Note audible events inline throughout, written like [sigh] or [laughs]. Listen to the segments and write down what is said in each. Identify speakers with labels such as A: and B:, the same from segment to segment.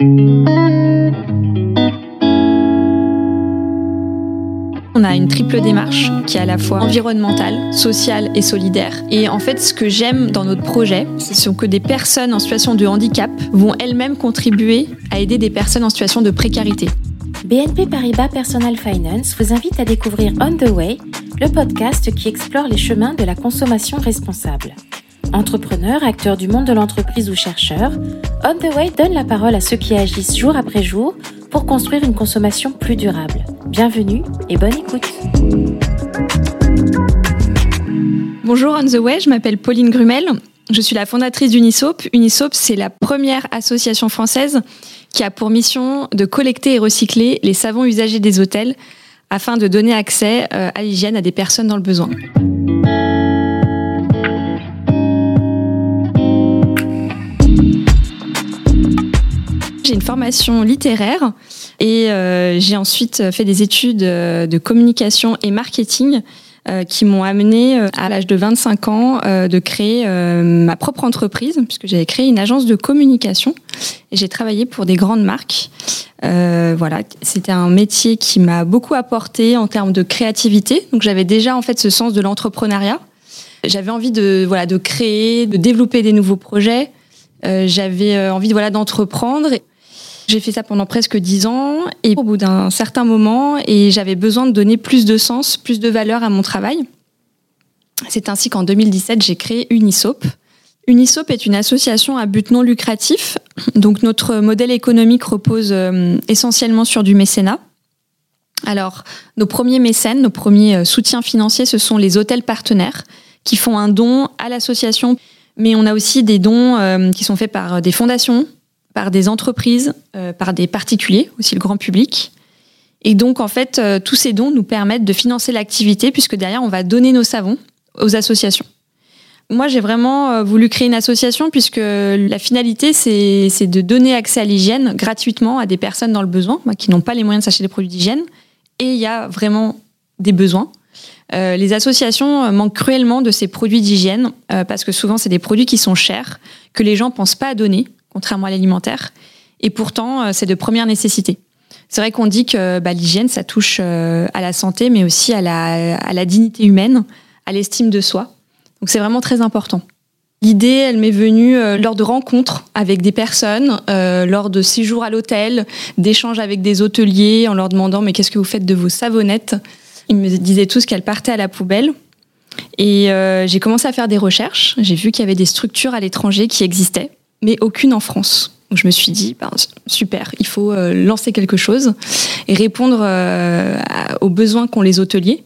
A: On a une triple démarche qui est à la fois environnementale, sociale et solidaire. Et en fait, ce que j'aime dans notre projet, c'est que des personnes en situation de handicap vont elles-mêmes contribuer à aider des personnes en situation de précarité.
B: BNP Paribas Personal Finance vous invite à découvrir On the Way, le podcast qui explore les chemins de la consommation responsable. Entrepreneurs, acteurs du monde de l'entreprise ou chercheurs, On the Way donne la parole à ceux qui agissent jour après jour pour construire une consommation plus durable. Bienvenue et bonne écoute.
A: Bonjour On the Way, je m'appelle Pauline Grumel. Je suis la fondatrice d'Unisop. Unisop, c'est la première association française qui a pour mission de collecter et recycler les savons usagés des hôtels afin de donner accès euh, à l'hygiène à des personnes dans le besoin. J'ai une formation littéraire et euh, j'ai ensuite fait des études euh, de communication et marketing euh, qui m'ont amené à l'âge de 25 ans de créer ma propre entreprise puisque j'avais créé une agence de communication et j'ai travaillé pour des grandes marques. voilà, c'était un métier qui m'a beaucoup apporté en termes de créativité. Donc j'avais déjà en fait ce sens de l'entrepreneuriat. J'avais envie de voilà de créer, de développer des nouveaux projets. j'avais envie voilà d'entreprendre j'ai fait ça pendant presque dix ans et au bout d'un certain moment, et j'avais besoin de donner plus de sens, plus de valeur à mon travail. C'est ainsi qu'en 2017, j'ai créé Unisop. Unisop est une association à but non lucratif. Donc notre modèle économique repose euh, essentiellement sur du mécénat. Alors, nos premiers mécènes, nos premiers euh, soutiens financiers, ce sont les hôtels partenaires qui font un don à l'association. Mais on a aussi des dons euh, qui sont faits par des fondations, par des entreprises, euh, par des particuliers, aussi le grand public. Et donc, en fait, euh, tous ces dons nous permettent de financer l'activité, puisque derrière, on va donner nos savons aux associations. Moi, j'ai vraiment euh, voulu créer une association, puisque la finalité, c'est de donner accès à l'hygiène gratuitement à des personnes dans le besoin, qui n'ont pas les moyens de s'acheter des produits d'hygiène. Et il y a vraiment des besoins. les associations manquent cruellement de ces produits d'hygiène, parce que souvent, c'est des produits qui sont chers, que les gens pensent pas à donner contrairement à l'alimentaire. Et pourtant, euh, c'est de première nécessité. C'est vrai qu'on dit que bah, l'hygiène, ça touche euh, à la santé, mais aussi à la, à la dignité humaine, à l'estime de soi. Donc c'est vraiment très important. L'idée, elle m'est venue euh, lors de rencontres avec des personnes, lors de séjours à l'hôtel, d'échanges avec des hôteliers en leur demandant mais qu'est-ce que vous faites de vos savonnettes? Ils me disaient tous qu'elles partaient à la poubelle. Et j'ai commencé à faire des recherches. J'ai vu qu'il y avait des structures à l'étranger qui existaient mais aucune en France. Je me suis dit, ben, super, il faut euh, lancer quelque chose et répondre euh, aux besoins qu'ont les hôteliers.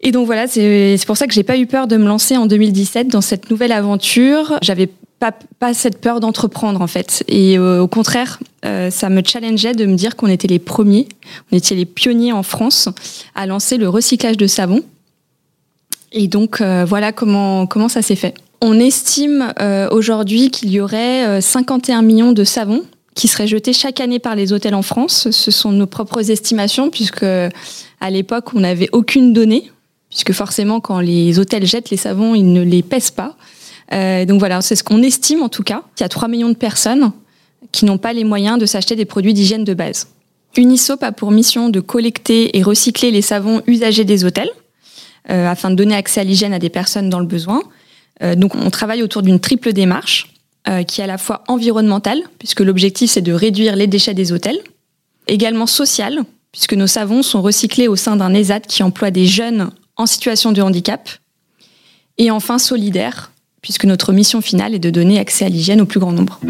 A: Et donc voilà, c'est pour ça que j'ai pas eu peur de me lancer en 2017 dans cette nouvelle aventure. J'avais pas, pas cette peur d'entreprendre en fait. Et euh, au contraire, ça me challengeait de me dire qu'on était les premiers, on était les pionniers en France à lancer le recyclage de savon. Et donc voilà comment, comment ça s'est fait. On estime euh, aujourd'hui qu'il y aurait 51 euh, millions de savons qui seraient jetés chaque année par les hôtels en France. Ce sont nos propres estimations, puisque à l'époque, on n'avait aucune donnée, puisque forcément, quand les hôtels jettent les savons, ils ne les pèsent pas. Euh, donc voilà, c'est ce qu'on estime en tout cas. Il y a 3 millions de personnes qui n'ont pas les moyens de s'acheter des produits d'hygiène de base. Unisop a pour mission de collecter et recycler les savons usagés des hôtels, afin de donner accès à l'hygiène à des personnes dans le besoin. Euh, donc on travaille autour d'une triple démarche euh, qui est à la fois environnementale, puisque l'objectif c'est de réduire les déchets des hôtels, également sociale, puisque nos savons sont recyclés au sein d'un ESAT qui emploie des jeunes en situation de handicap, et enfin solidaire, puisque notre mission finale est de donner accès à l'hygiène au plus grand nombre.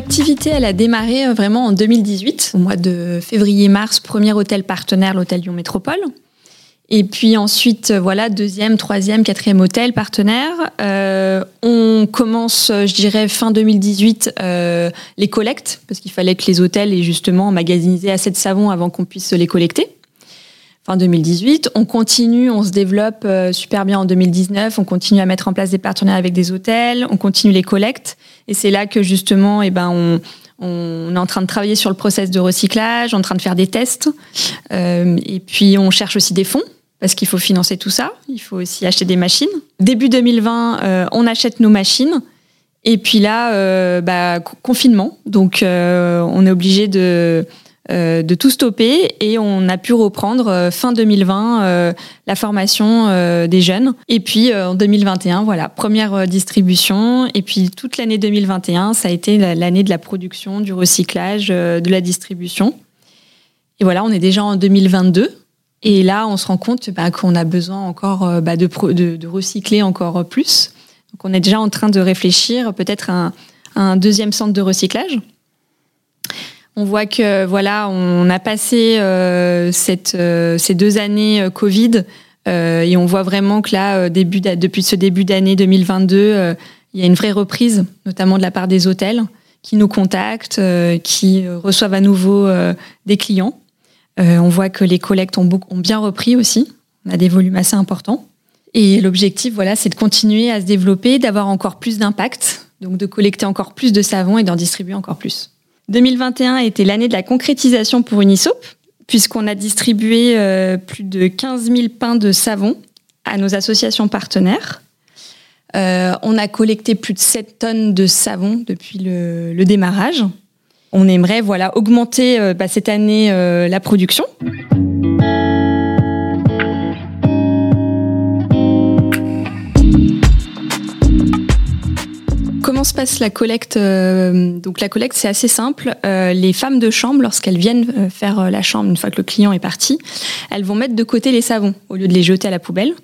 A: L'activité, a démarré euh, vraiment en 2018, au mois de février-mars, premier hôtel partenaire, l'hôtel Lyon Métropole. Et puis ensuite, euh, voilà, deuxième, troisième, quatrième hôtel partenaire. Euh, on commence, je dirais, fin 2018, les collectes, parce qu'il fallait que les hôtels aient justement emmagasinisé assez de savon avant qu'on puisse les collecter. Fin 2018, on continue, on se développe super bien en 2019, on continue à mettre en place des partenaires avec des hôtels, on continue les collectes. Et c'est là que justement, eh ben, on, on est en train de travailler sur le process de recyclage, en train de faire des tests. Euh, et puis, on cherche aussi des fonds parce qu'il faut financer tout ça. Il faut aussi acheter des machines. Début 2020, on achète nos machines. Et puis là, bah, confinement. Donc, on est obligé de euh, de tout stopper et on a pu reprendre euh, fin 2020 euh, la formation des jeunes. Et puis en 2021, voilà, première distribution. Et puis toute l'année 2021, ça a été l'année de la production, du recyclage, de la distribution. Et voilà, on est déjà en 2022. Et là, on se rend compte bah, qu'on a besoin encore bah, de, de, recycler encore plus. Donc on est déjà en train de réfléchir peut-être à un deuxième centre de recyclage. On voit que voilà, on a passé euh, cette, euh, ces deux années euh, Covid et on voit vraiment que là, début depuis ce début d'année 2022, il y a une vraie reprise, notamment de la part des hôtels qui nous contactent, qui reçoivent à nouveau des clients. on voit que les collectes ont, ont bien repris aussi. On a des volumes assez importants. Et l'objectif, voilà, c'est de continuer à se développer, d'avoir encore plus d'impact, donc de collecter encore plus de savon et d'en distribuer encore plus. 2021 a été l'année de la concrétisation pour Unisop, puisqu'on a distribué euh, plus de 15 000 pains de savon à nos associations partenaires. Euh, on a collecté plus de 7 tonnes de savon depuis le, démarrage. On aimerait voilà, augmenter euh, bah, cette année la production. Comment se passe la collecte euh, Donc la collecte, c'est assez simple. Euh, les femmes de chambre, lorsqu'elles viennent euh, faire la chambre, une fois que le client est parti, elles vont mettre de côté les savons au lieu de les jeter à la poubelle.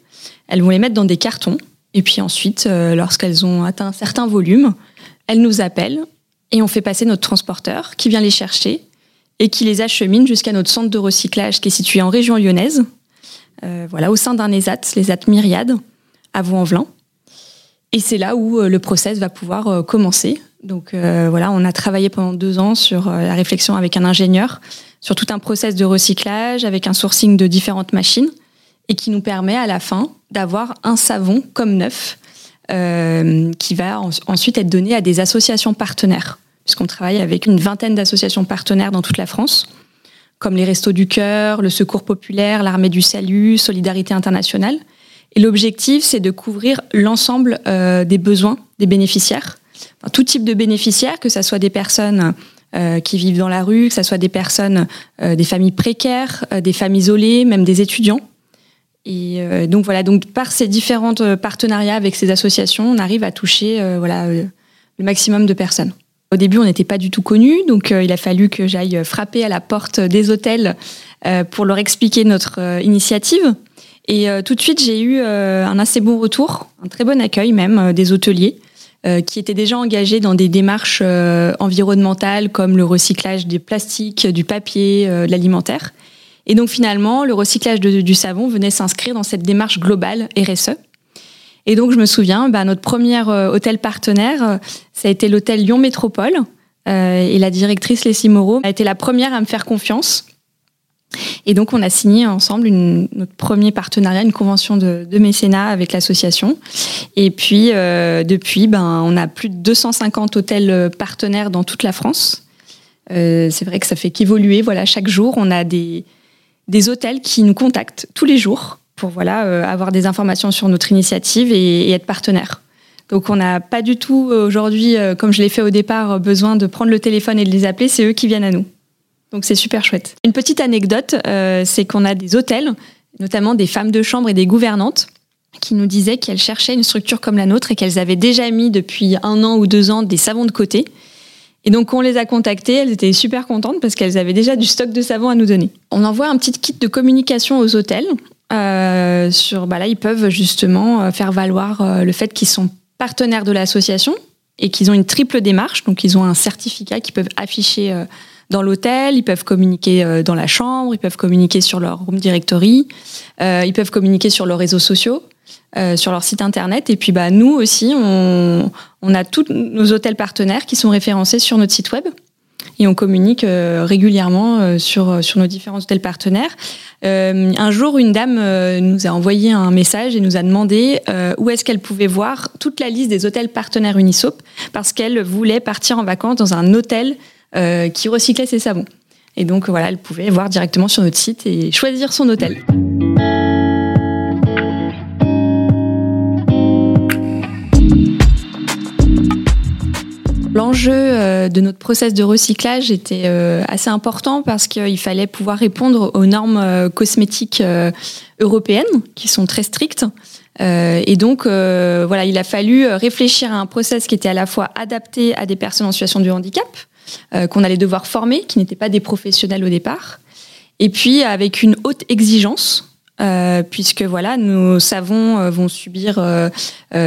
A: Elles vont les mettre dans des cartons. Et puis ensuite, lorsqu'elles ont atteint un certain volume, elles nous appellent et on fait passer notre transporteur qui vient les chercher et qui les achemine jusqu'à notre centre de recyclage qui est situé en région lyonnaise, voilà, au sein d'un ESAT, l'ESAT Myriade, à Vaux-en-Velin. Et c'est là où euh, le process va pouvoir euh, commencer. Donc euh, voilà, on a travaillé pendant deux ans sur la réflexion avec un ingénieur, sur tout un process de recyclage, avec un sourcing de différentes machines, et qui nous permet à la fin d'avoir un savon comme neuf, qui va ensuite être donné à des associations partenaires, puisqu'on travaille avec une vingtaine d'associations partenaires dans toute la France, comme les Restos du Cœur, le Secours Populaire, l'Armée du Salut, Solidarité Internationale. Et l'objectif, c'est de couvrir l'ensemble euh, des besoins des bénéficiaires, tout type de bénéficiaires, que ce soit des personnes euh, qui vivent dans la rue, que ce soit des personnes, euh, des familles précaires, des familles isolées, même des étudiants. Et donc voilà, donc par ces différents partenariats avec ces associations, on arrive à toucher voilà le maximum de personnes. Au début, on n'était pas du tout connus, donc il a fallu que j'aille frapper à la porte des hôtels pour leur expliquer notre initiative. Et euh, tout de suite, j'ai eu euh, un assez bon retour, un très bon accueil même euh, des hôteliers qui étaient déjà engagés dans des démarches environnementales comme le recyclage des plastiques, du papier, de l'alimentaire. Et donc finalement, le recyclage du savon venait s'inscrire dans cette démarche globale RSE. Et donc je me souviens, bah, notre premier hôtel partenaire, ça a été l'hôtel Lyon Métropole. et la directrice Leslie Moreau a été la première à me faire confiance et donc, on a signé ensemble notre premier partenariat, une convention de, mécénat avec l'association. Et puis, euh, depuis, ben, on a plus de 250 hôtels partenaires dans toute la France. Euh, c'est vrai que ça fait qu'évoluer. Voilà, chaque jour, on a des, hôtels qui nous contactent tous les jours pour voilà, euh, avoir des informations sur notre initiative et, et être partenaire. Donc on n'a pas du tout aujourd'hui, comme je l'ai fait au départ, besoin de prendre le téléphone et de les appeler, c'est eux qui viennent à nous. Donc c'est super chouette. Une petite anecdote, euh, c'est qu'on a des hôtels, notamment des femmes de chambre et des gouvernantes, qui nous disaient qu'elles cherchaient une structure comme la nôtre et qu'elles avaient déjà mis depuis un an ou deux ans des savons de côté. Et donc on les a contactées, elles étaient super contentes parce qu'elles avaient déjà du stock de savon à nous donner. On envoie un petit kit de communication aux hôtels. Euh, sur, bah là, ils peuvent justement euh, faire valoir le fait qu'ils sont partenaires de l'association et qu'ils ont une triple démarche. Donc ils ont un certificat qu'ils peuvent afficher dans l'hôtel, ils peuvent communiquer euh, dans la chambre, ils peuvent communiquer sur leur room directory, euh, ils peuvent communiquer sur leurs réseaux sociaux, euh, sur leur site internet. Et puis bah, nous aussi, on, a tous nos hôtels partenaires qui sont référencés sur notre site web et on communique régulièrement sur, sur nos différents hôtels partenaires. un jour, une dame nous a envoyé un message et nous a demandé où est-ce qu'elle pouvait voir toute la liste des hôtels partenaires Unisop parce qu'elle voulait partir en vacances dans un hôtel euh, qui recyclait ses savons. Et donc voilà, elle pouvait voir directement sur notre site et choisir son hôtel. L'enjeu euh, de notre process de recyclage était euh, assez important parce qu'il fallait pouvoir répondre aux normes cosmétiques européennes qui sont très strictes. Et donc, voilà, il a fallu réfléchir à un process qui était à la fois adapté à des personnes en situation de handicap, qu'on allait devoir former, qui n'étaient pas des professionnels au départ, et puis avec une haute exigence euh, puisque voilà, nos savons euh, vont subir euh,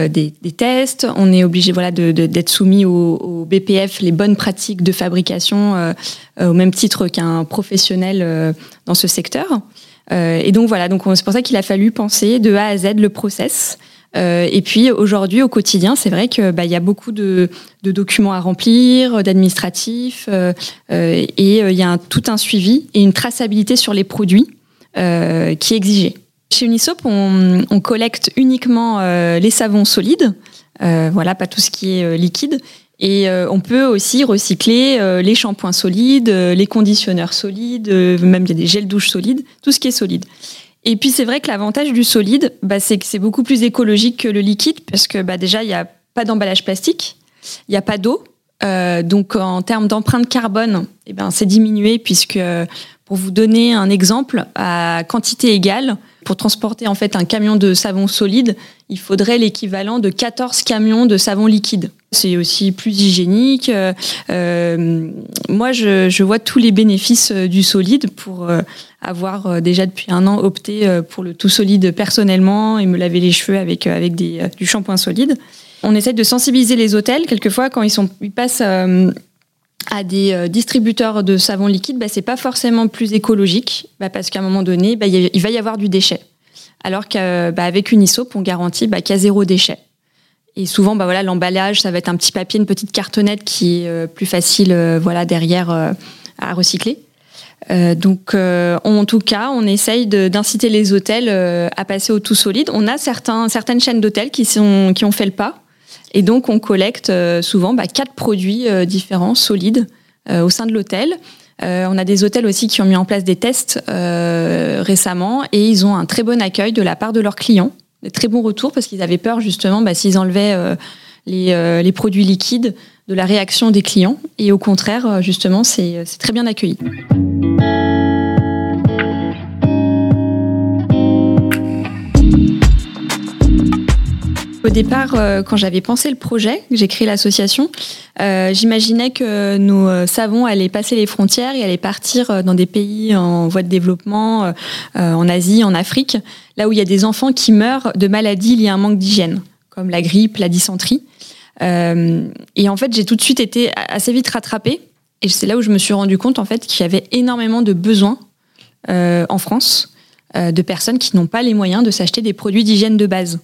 A: des, tests. On est obligé voilà d'être soumis au, BPF, les bonnes pratiques de fabrication, au même titre qu'un professionnel dans ce secteur. et donc voilà, donc c'est pour ça qu'il a fallu penser de A à Z le process. Et puis aujourd'hui, au quotidien, c'est vrai que bah, y a beaucoup de, documents à remplir, d'administratifs, et il y a tout un suivi et une traçabilité sur les produits euh, qui est exigé. Chez Unisop, on, on collecte uniquement euh, les savons solides, euh, voilà, pas tout ce qui est liquide. Et on peut aussi recycler les shampoings solides, les conditionneurs solides, même il y a des gels douche solides, tout ce qui est solide. Et puis c'est vrai que l'avantage du solide, bah, c'est que c'est beaucoup plus écologique que le liquide parce que bah, déjà il n'y a pas d'emballage plastique, il n'y a pas d'eau, donc en termes d'empreinte carbone, eh ben, c'est diminué puisque pour vous donner un exemple, à quantité égale, pour transporter en fait un camion de savon solide, il faudrait l'équivalent de 14 camions de savon liquide. C'est aussi plus hygiénique. Euh, euh, moi, je, vois tous les bénéfices euh, du solide pour avoir déjà depuis un an opté pour le tout solide personnellement et me laver les cheveux avec, avec du shampoing solide. On essaie de sensibiliser les hôtels. Quelquefois, quand ils, sont, ils passent à des distributeurs de savon liquide, bah, c'est pas forcément plus écologique, bah, parce qu'à un moment donné, bah, il va y avoir du déchet. Alors qu'avec bah, Unisop, on garantit bah, qu'il y a zéro déchet. Et souvent, bah, voilà, l'emballage, ça va être un petit papier, une petite cartonnette qui est euh, plus facile euh, voilà, derrière à recycler. donc, en tout cas, on essaye d'inciter les hôtels à passer au tout solide. On a certains, certaines chaînes d'hôtels qui, sont, qui ont fait le pas. Et donc, on collecte euh, souvent bah, quatre produits euh, différents, solides, euh, au sein de l'hôtel. on a des hôtels aussi qui ont mis en place des tests récemment et ils ont un très bon accueil de la part de leurs clients, des très bons retours parce qu'ils avaient peur justement bah, s'ils enlevaient les, les, produits liquides de la réaction des clients. Et au contraire, justement, c'est très bien accueilli. Au départ, euh, quand j'avais pensé le projet, j'ai créé l'association, euh, j'imaginais que nos euh, savons allaient passer les frontières et allaient partir dans des pays en voie de développement, en Asie, en Afrique, là où il y a des enfants qui meurent de maladies liées à un manque d'hygiène, comme la grippe, la dysenterie. et en fait, j'ai tout de suite été assez vite rattrapée. Et c'est là où je me suis rendu compte en fait qu'il y avait énormément de besoins en France de personnes qui n'ont pas les moyens de s'acheter des produits d'hygiène de base.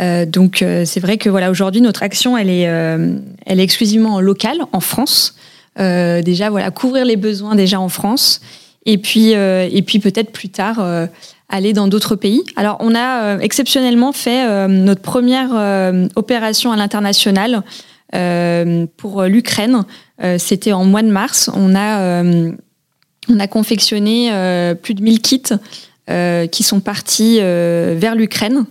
A: Euh, donc euh, c'est vrai que voilà aujourd'hui notre action elle est euh, elle est exclusivement locale en France. déjà voilà couvrir les besoins déjà en France et puis et puis peut-être plus tard aller dans d'autres pays. Alors on a exceptionnellement fait notre première opération à l'international pour l'Ukraine. C'était en mois de mars. On a on a confectionné plus de 1000 kits qui sont partis vers l'Ukraine.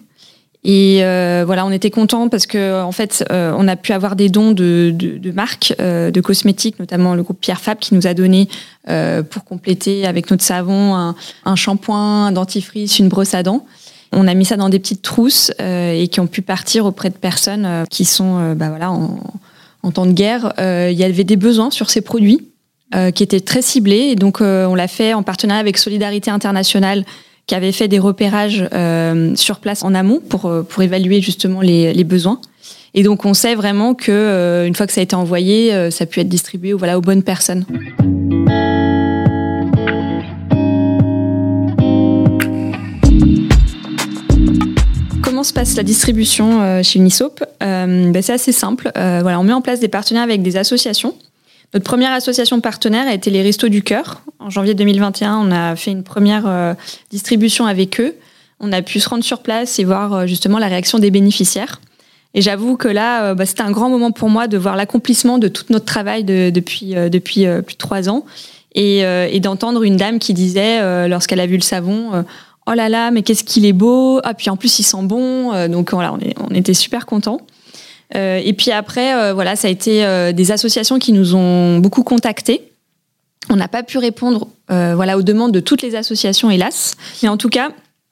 A: Et euh, voilà, on était content parce que en fait, euh, on a pu avoir des dons de, de, de marques euh, de cosmétiques, notamment le groupe Pierre Fab qui nous a donné pour compléter avec notre savon un, un, shampoing, un dentifrice, une brosse à dents. On a mis ça dans des petites trousses et qui ont pu partir auprès de personnes qui sont, bah voilà, en, en, temps de guerre. il y avait des besoins sur ces produits qui étaient très ciblés et donc on l'a fait en partenariat avec Solidarité Internationale qui avait fait des repérages euh, sur place en amont pour, euh, évaluer justement les, besoins. Et donc on sait vraiment que euh, une fois que ça a été envoyé, ça a pu être distribué voilà, aux bonnes personnes. Comment se passe la distribution chez Unisop ben, C'est assez simple. voilà, on met en place des partenaires avec des associations notre première association partenaire a été les Restos du Cœur. En janvier 2021, on a fait une première euh, distribution avec eux. On a pu se rendre sur place et voir euh, justement la réaction des bénéficiaires. Et j'avoue que là, euh, bah, c'était un grand moment pour moi de voir l'accomplissement de tout notre travail depuis, depuis plus de trois ans et, et d'entendre une dame qui disait, lorsqu'elle a vu le savon, Oh là là, mais qu'est-ce qu'il est beau Ah, puis en plus, il sent bon. donc voilà, on, est, on était super contents. Et puis après, voilà, ça a été des associations qui nous ont beaucoup contactés. On n'a pas pu répondre voilà, aux demandes de toutes les associations, hélas. Mais en tout cas,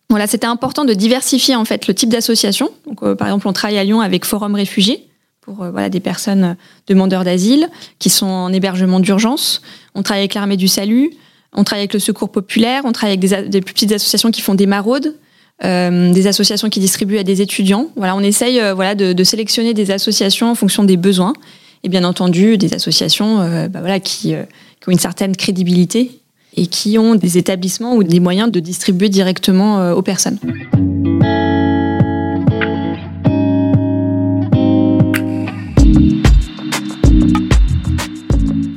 A: voilà, c'était important de diversifier en fait le type d'association. par exemple, on travaille à Lyon avec Forum Réfugiés pour voilà, des personnes demandeurs d'asile qui sont en hébergement d'urgence. On travaille avec l'Armée du Salut. On travaille avec le Secours Populaire, on travaille avec des, plus petites associations qui font des maraudes, euh, des associations qui distribuent à des étudiants. Voilà, on essaye euh, voilà, de, sélectionner des associations en fonction des besoins. Et bien entendu, des associations euh, bah, voilà, qui, qui, ont une certaine crédibilité et qui ont des établissements ou des moyens de distribuer directement aux personnes.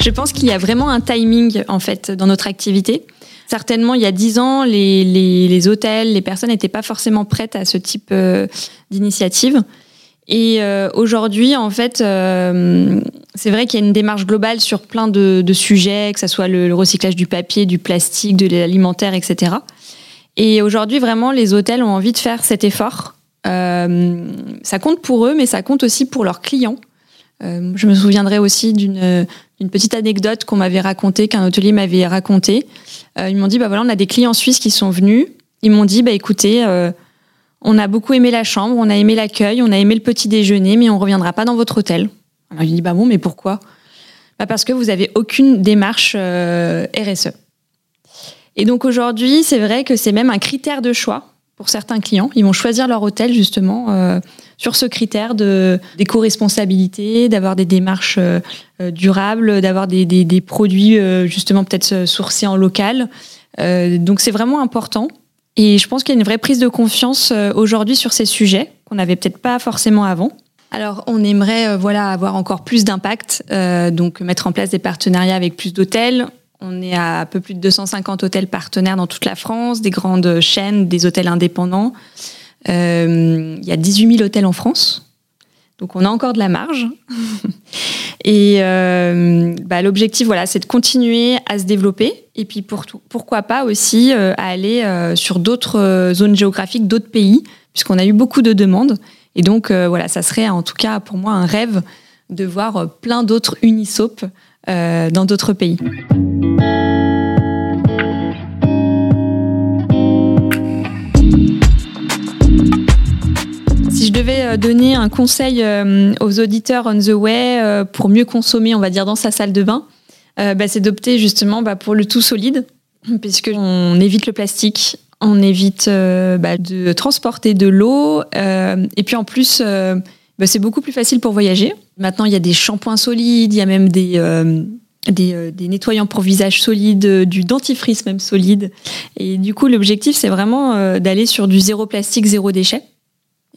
A: Je pense qu'il y a vraiment un timing en fait dans notre activité. Certainement, il y a dix ans, les, les, hôtels, les personnes n'étaient pas forcément prêtes à ce type euh, d'initiative. Et euh, aujourd'hui, en fait, euh, c'est vrai qu'il y a une démarche globale sur plein de, sujets, que ce soit le, recyclage du papier, du plastique, de l'alimentaire, etc. Et aujourd'hui, vraiment, les hôtels ont envie de faire cet effort. ça compte pour eux, mais ça compte aussi pour leurs clients. Je me souviendrai aussi d'une une petite anecdote qu'on m'avait racontée, qu'un hôtelier m'avait racontée. Euh, ils m'ont dit, bah voilà, on a des clients suisses qui sont venus. Ils m'ont dit, bah écoutez, euh, on a beaucoup aimé la chambre, on a aimé l'accueil, on a aimé le petit déjeuner, mais on reviendra pas dans votre hôtel. Alors il dit, bah bon, mais pourquoi? Bah Parce que vous avez aucune démarche euh, RSE. Et donc aujourd'hui, c'est vrai que c'est même un critère de choix pour certains clients. Ils vont choisir leur hôtel justement euh, sur ce critère de d'éco-responsabilité, d'avoir des démarches euh, durables, d'avoir des, des, des, produits euh, justement peut-être sourcés en local. donc c'est vraiment important. Et je pense qu'il y a une vraie prise de confiance aujourd'hui sur ces sujets qu'on n'avait peut-être pas forcément avant. Alors, on aimerait voilà avoir encore plus d'impact, donc mettre en place des partenariats avec plus d'hôtels. On est à un peu plus de 250 hôtels partenaires dans toute la France, des grandes chaînes, des hôtels indépendants. Euh, il y a 18 000 hôtels en France. Donc on a encore de la marge. [laughs] et euh, bah, l'objectif, voilà, c'est de continuer à se développer. Et puis pour pourquoi pas aussi euh, à aller sur d'autres zones géographiques, d'autres pays, puisqu'on a eu beaucoup de demandes. Et donc voilà, ça serait en tout cas pour moi un rêve de voir plein d'autres Unisop dans d'autres pays. Devais euh, donner un conseil euh, aux auditeurs on the way euh, pour mieux consommer, on va dire, dans sa salle de bain, bah, c'est d'opter justement bah, pour le tout solide, puisqu'on évite le plastique, on évite bah, de transporter de l'eau, et puis en plus, c'est beaucoup plus facile pour voyager. Maintenant, il y a des shampoings solides, il y a même des nettoyants pour visage solides, du dentifrice même solide. Et du coup, l'objectif, c'est vraiment d'aller sur du zéro plastique, zéro déchet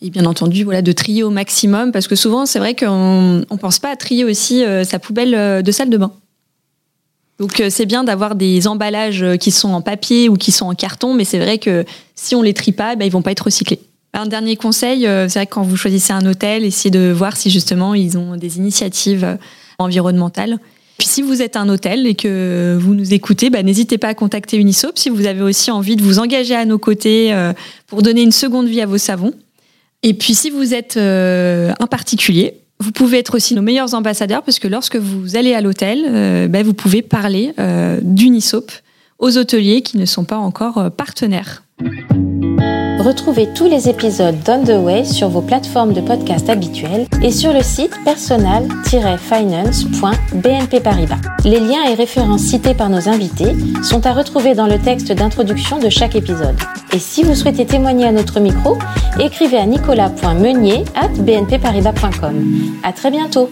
A: et bien entendu voilà de trier au maximum parce que souvent c'est vrai qu'on on pense pas à trier aussi euh, sa poubelle euh, de salle de bain. Donc euh, c'est bien d'avoir des emballages qui sont en papier ou qui sont en carton, mais c'est vrai que si on les trie pas, ben, ils vont pas être recyclés. Un dernier conseil, c'est vrai que quand vous choisissez un hôtel, essayez de voir si justement ils ont des initiatives environnementales. Puis si vous êtes un hôtel et que vous nous écoutez, ben, n'hésitez pas à contacter Unisop si vous avez aussi envie de vous engager à nos côtés pour donner une seconde vie à vos savons. Et puis si vous êtes euh, un particulier, vous pouvez être aussi nos meilleurs ambassadeurs parce que lorsque vous allez à l'hôtel, euh, ben, vous pouvez parler euh, d'Unisop aux hôteliers qui ne sont pas encore partenaires.
B: Retrouvez tous les épisodes d'On the Way sur vos plateformes de podcast habituelles et sur le site personal-finance.bnp Paribas. Les liens et références cités par nos invités sont à retrouver dans le texte d'introduction de chaque épisode. Et si vous souhaitez témoigner à notre micro, écrivez à nicolas.meunier at bnpparibas.com. À très bientôt!